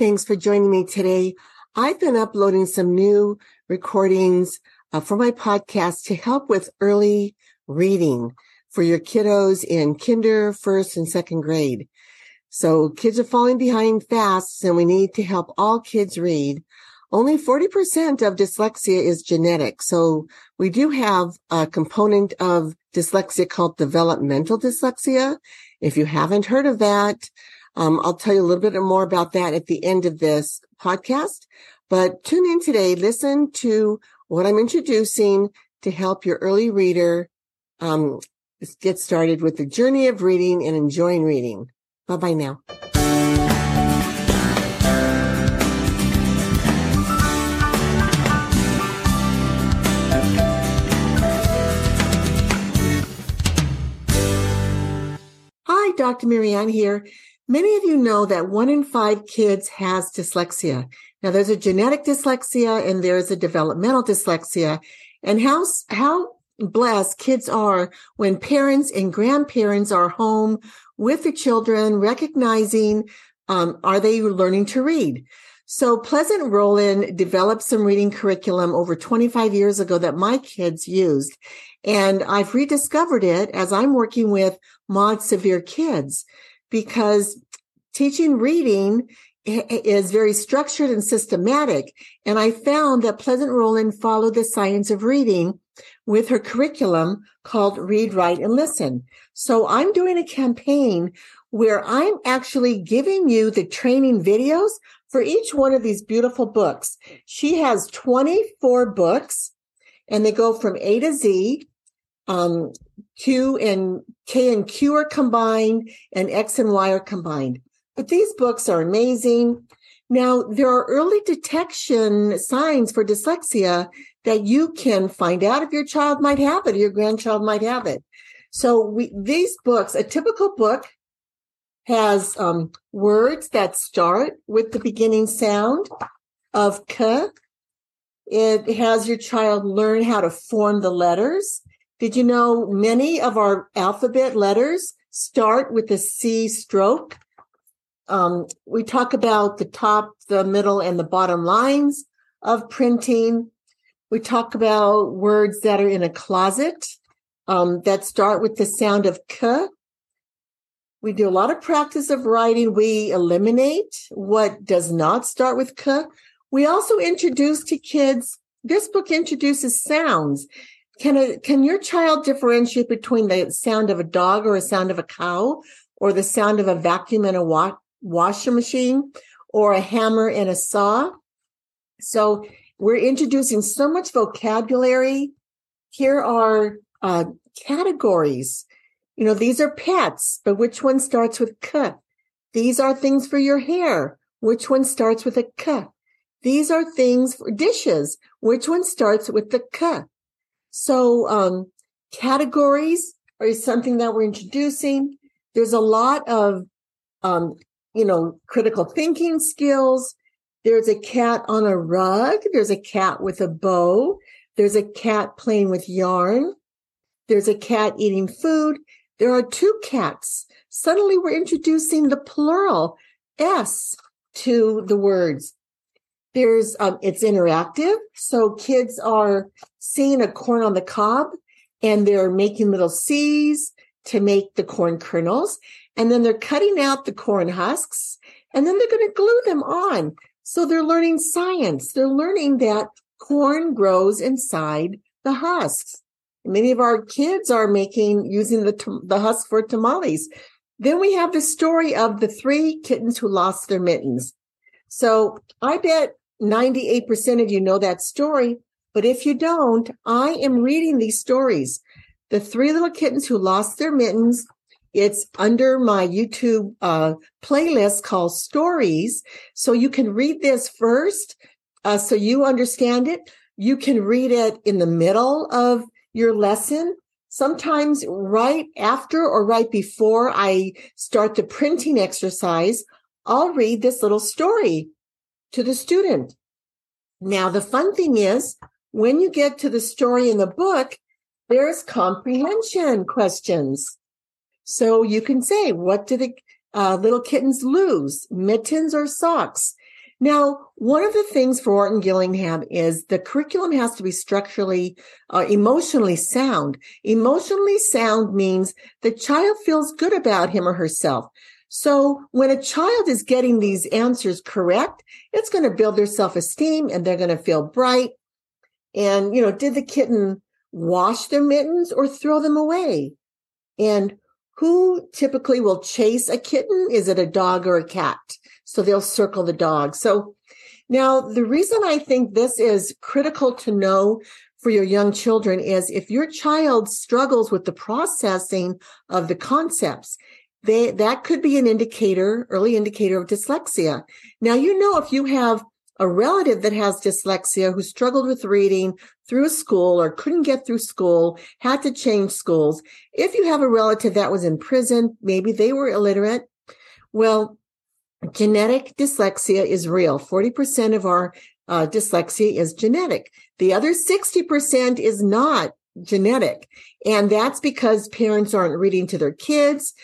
thanks for joining me today. I've been uploading some new recordings uh, for my podcast to help with early reading for your kiddos in kinder, first, and second grade. So kids are falling behind fast and we need to help all kids read. Only 40% of dyslexia is genetic. So we do have a component of dyslexia called developmental dyslexia. If you haven't heard of that, um, I'll tell you a little bit more about that at the end of this podcast. But tune in today, listen to what I'm introducing to help your early reader um, get started with the journey of reading and enjoying reading. Bye bye now. Hi, Dr. Marianne here. Many of you know that one in five kids has dyslexia. Now there's a genetic dyslexia and there's a developmental dyslexia. And how, how blessed kids are when parents and grandparents are home with the children, recognizing, um, are they learning to read? So Pleasant Rowland developed some reading curriculum over 25 years ago that my kids used. And I've rediscovered it as I'm working with mod severe kids because teaching reading is very structured and systematic. And I found that Pleasant Rowland followed the science of reading with her curriculum called Read, Write, and Listen. So I'm doing a campaign where I'm actually giving you the training videos for each one of these beautiful books. She has 24 books and they go from A to Z. Um, Q and K and Q are combined and X and Y are combined. But these books are amazing. Now, there are early detection signs for dyslexia that you can find out if your child might have it or your grandchild might have it. So we, these books, a typical book has um, words that start with the beginning sound of k. It has your child learn how to form the letters. Did you know many of our alphabet letters start with a C stroke? Um, we talk about the top, the middle, and the bottom lines of printing. We talk about words that are in a closet um, that start with the sound of k. We do a lot of practice of writing. We eliminate what does not start with k. We also introduce to kids, this book introduces sounds. Can a, can your child differentiate between the sound of a dog or a sound of a cow or the sound of a vacuum and a wa- washer machine or a hammer and a saw? So we're introducing so much vocabulary. Here are uh, categories. You know, these are pets, but which one starts with k? These are things for your hair. Which one starts with a k? These are things for dishes. Which one starts with the k? So, um, categories are something that we're introducing. There's a lot of, um, you know, critical thinking skills. There's a cat on a rug. There's a cat with a bow. There's a cat playing with yarn. There's a cat eating food. There are two cats. Suddenly we're introducing the plural S to the words. There's, um, it's interactive. So kids are seeing a corn on the cob and they're making little C's to make the corn kernels. And then they're cutting out the corn husks and then they're going to glue them on. So they're learning science. They're learning that corn grows inside the husks. Many of our kids are making using the, the husk for tamales. Then we have the story of the three kittens who lost their mittens. So I bet 98% of you know that story. But if you don't, I am reading these stories. The three little kittens who lost their mittens. It's under my YouTube uh, playlist called Stories. So you can read this first, uh, so you understand it. You can read it in the middle of your lesson. Sometimes right after or right before I start the printing exercise, I'll read this little story to the student. Now, the fun thing is when you get to the story in the book, there's comprehension questions. So you can say, what do the uh, little kittens lose? Mittens or socks? Now, one of the things for Orton Gillingham is the curriculum has to be structurally, uh, emotionally sound. Emotionally sound means the child feels good about him or herself. So when a child is getting these answers correct, it's going to build their self-esteem and they're going to feel bright. And, you know, did the kitten wash their mittens or throw them away? And who typically will chase a kitten? Is it a dog or a cat? So they'll circle the dog. So now the reason I think this is critical to know for your young children is if your child struggles with the processing of the concepts, they, that could be an indicator, early indicator of dyslexia. Now, you know, if you have a relative that has dyslexia who struggled with reading through school or couldn't get through school, had to change schools. If you have a relative that was in prison, maybe they were illiterate. Well, genetic dyslexia is real. 40% of our uh, dyslexia is genetic. The other 60% is not genetic. And that's because parents aren't reading to their kids.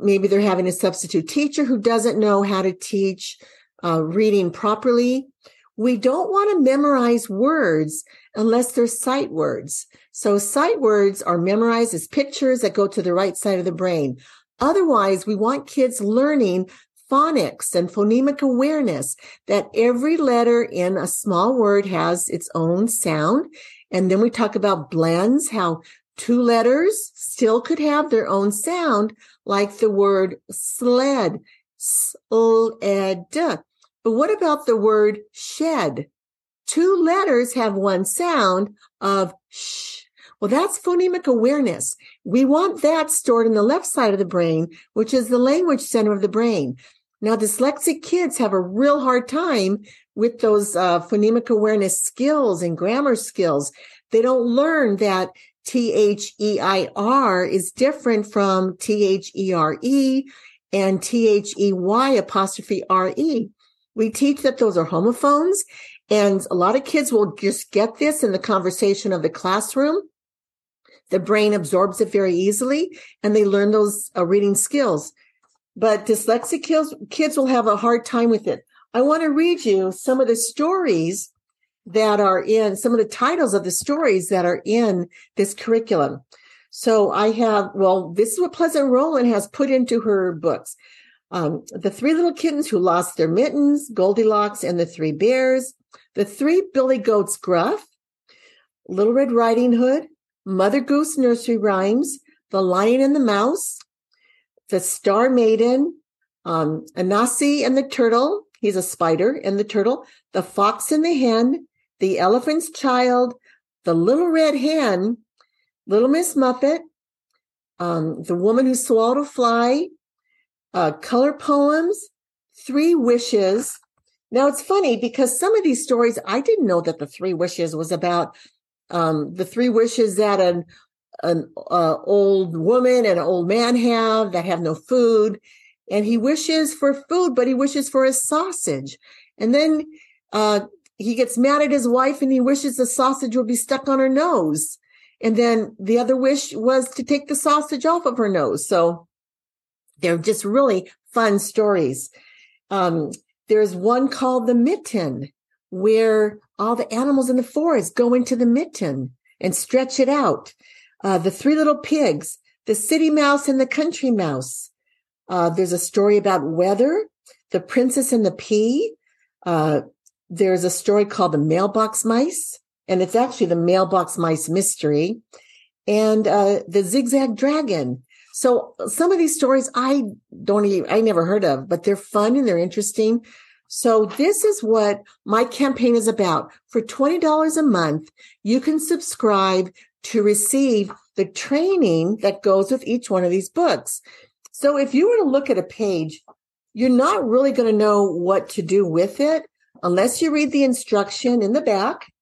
Maybe they're having a substitute teacher who doesn't know how to teach uh, reading properly. We don't want to memorize words unless they're sight words. So sight words are memorized as pictures that go to the right side of the brain. Otherwise, we want kids learning phonics and phonemic awareness that every letter in a small word has its own sound. And then we talk about blends, how two letters still could have their own sound, like the word sled, sled. But what about the word shed? Two letters have one sound of sh. Well, that's phonemic awareness. We want that stored in the left side of the brain, which is the language center of the brain. Now, dyslexic kids have a real hard time with those uh, phonemic awareness skills and grammar skills. They don't learn that T H E I R is different from T H E R E and T H E Y apostrophe R E. We teach that those are homophones and a lot of kids will just get this in the conversation of the classroom. The brain absorbs it very easily and they learn those uh, reading skills. But dyslexic kids, kids will have a hard time with it. I want to read you some of the stories that are in some of the titles of the stories that are in this curriculum. So I have, well, this is what Pleasant Rowland has put into her books. Um, the three little kittens who lost their mittens, Goldilocks and the three bears, the three Billy Goats Gruff, Little Red Riding Hood, Mother Goose Nursery Rhymes, The Lion and the Mouse, The Star Maiden, um, Anansi and the Turtle. He's a spider and the turtle, the fox and the hen, the Elephant's Child, The Little Red Hen, Little Miss Muffet, um, The Woman Who Swallowed a Fly, uh, Color Poems, Three Wishes. Now it's funny because some of these stories, I didn't know that the Three Wishes was about um, the three wishes that an an uh, old woman and an old man have that have no food and he wishes for food but he wishes for a sausage and then uh, he gets mad at his wife and he wishes the sausage would be stuck on her nose. And then the other wish was to take the sausage off of her nose. So they're just really fun stories. Um, there's one called the mitten where all the animals in the forest go into the mitten and stretch it out. Uh, the three little pigs, the city mouse and the country mouse. Uh, there's a story about weather, the princess and the pea, uh, there's a story called the mailbox mice and it's actually the mailbox mice mystery and uh, the zigzag dragon. So some of these stories i don't even i never heard of but they're fun and they're interesting. So this is what my campaign is about. For $20 a month you can subscribe to receive the training that goes with each one of these books. So if you were to look at a page you're not really going to know what to do with it unless you read the instruction in the back,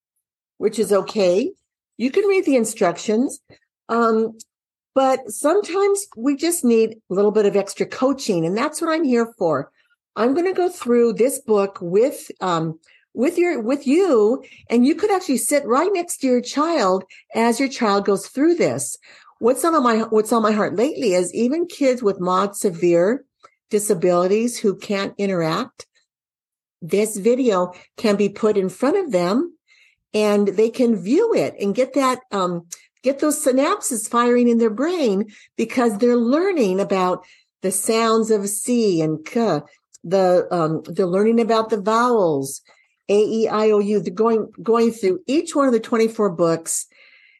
which is okay. You can read the instructions. Um, but sometimes we just need a little bit of extra coaching. And that's what I'm here for. I'm going to go through this book with, um, with your, with you, and you could actually sit right next to your child as your child goes through this. What's on my, what's on my heart lately is even kids with mod severe disabilities who can't interact this video can be put in front of them and they can view it and get that, um, get those synapses firing in their brain because they're learning about the sounds of C and K. The, um, they're learning about the vowels, A, E, I, O, U. They're going, going through each one of the 24 books.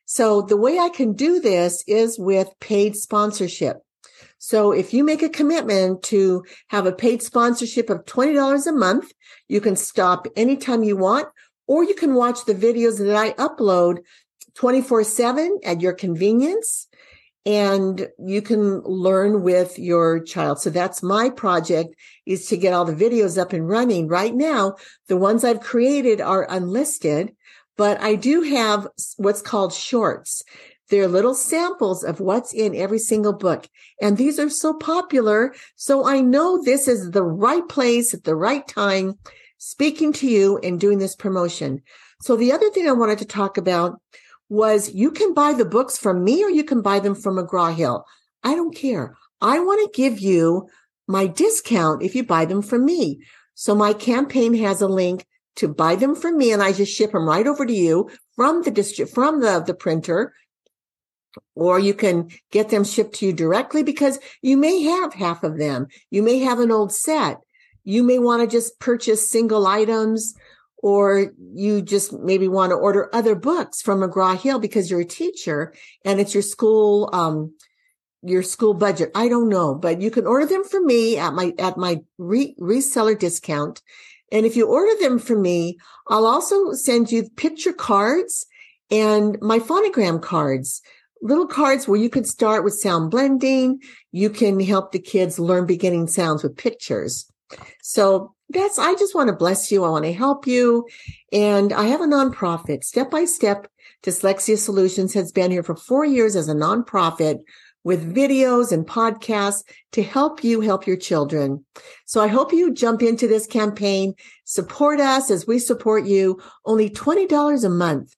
So the way I can do this is with paid sponsorship. So if you make a commitment to have a paid sponsorship of $20 a month, you can stop anytime you want, or you can watch the videos that I upload 24 seven at your convenience and you can learn with your child. So that's my project is to get all the videos up and running right now. The ones I've created are unlisted, but I do have what's called shorts. They're little samples of what's in every single book. And these are so popular. So I know this is the right place at the right time, speaking to you and doing this promotion. So the other thing I wanted to talk about was you can buy the books from me or you can buy them from McGraw Hill. I don't care. I want to give you my discount if you buy them from me. So my campaign has a link to buy them from me and I just ship them right over to you from the district, from the, the printer or you can get them shipped to you directly because you may have half of them. You may have an old set. You may want to just purchase single items or you just maybe want to order other books from McGraw Hill because you're a teacher and it's your school, um, your school budget. I don't know, but you can order them from me at my, at my re- reseller discount. And if you order them from me, I'll also send you picture cards and my phonogram cards little cards where you can start with sound blending. You can help the kids learn beginning sounds with pictures. So that's, I just want to bless you. I want to help you. And I have a nonprofit, step by step. Dyslexia Solutions has been here for four years as a nonprofit with videos and podcasts to help you help your children. So I hope you jump into this campaign, support us as we support you. Only $20 a month.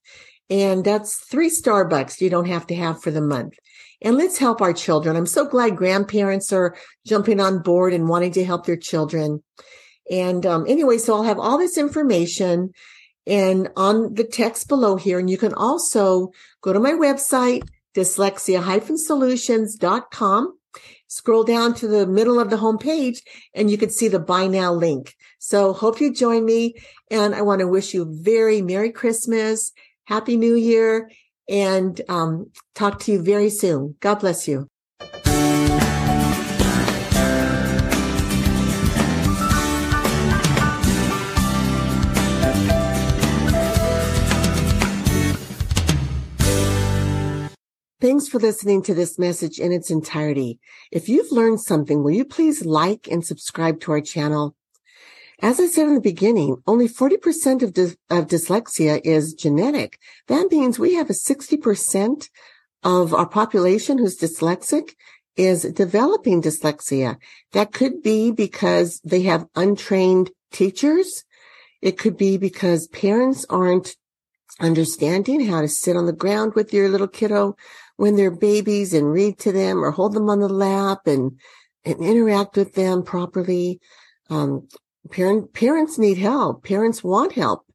And that's three Starbucks you don't have to have for the month. And let's help our children. I'm so glad grandparents are jumping on board and wanting to help their children. And um, anyway, so I'll have all this information and on the text below here. And you can also go to my website, dyslexia-solutions.com. Scroll down to the middle of the homepage and you can see the buy now link. So hope you join me. And I want to wish you very Merry Christmas Happy New Year and um, talk to you very soon. God bless you. Thanks for listening to this message in its entirety. If you've learned something, will you please like and subscribe to our channel? As I said in the beginning, only 40% of, dy- of dyslexia is genetic. That means we have a 60% of our population who's dyslexic is developing dyslexia. That could be because they have untrained teachers. It could be because parents aren't understanding how to sit on the ground with your little kiddo when they're babies and read to them or hold them on the lap and, and interact with them properly. Um, Parent, parents need help. Parents want help.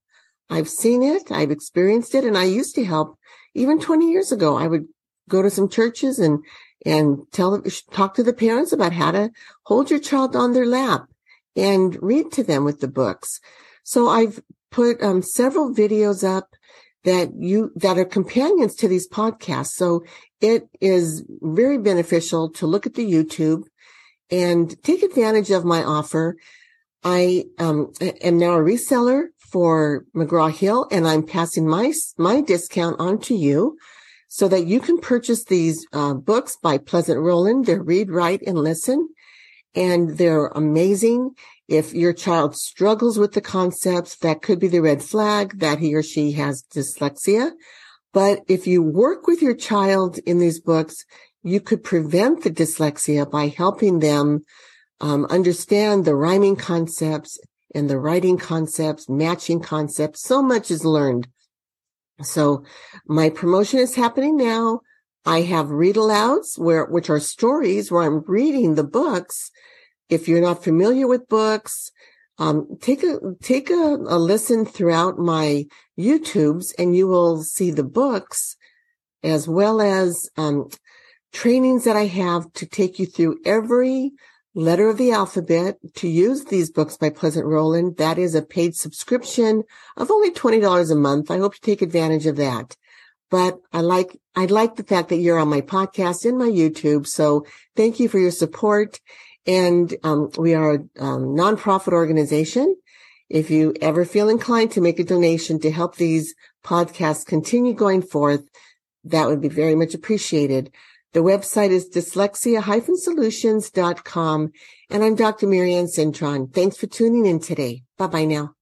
I've seen it. I've experienced it and I used to help even 20 years ago. I would go to some churches and, and tell, talk to the parents about how to hold your child on their lap and read to them with the books. So I've put um, several videos up that you, that are companions to these podcasts. So it is very beneficial to look at the YouTube and take advantage of my offer. I um, am now a reseller for McGraw Hill and I'm passing my, my discount on to you so that you can purchase these uh, books by Pleasant Rowland. They're read, write, and listen. And they're amazing. If your child struggles with the concepts, that could be the red flag that he or she has dyslexia. But if you work with your child in these books, you could prevent the dyslexia by helping them um, understand the rhyming concepts and the writing concepts, matching concepts. So much is learned. So my promotion is happening now. I have read alouds where, which are stories where I'm reading the books. If you're not familiar with books, um, take a take a, a listen throughout my YouTubes, and you will see the books as well as um, trainings that I have to take you through every letter of the alphabet to use these books by Pleasant Rowland. That is a paid subscription of only $20 a month. I hope you take advantage of that. But I like, I like the fact that you're on my podcast and my YouTube. So thank you for your support. And um, we are a um, nonprofit organization. If you ever feel inclined to make a donation to help these podcasts continue going forth, that would be very much appreciated. The website is dyslexia-solutions.com. And I'm Dr. Marianne Cintron. Thanks for tuning in today. Bye bye now.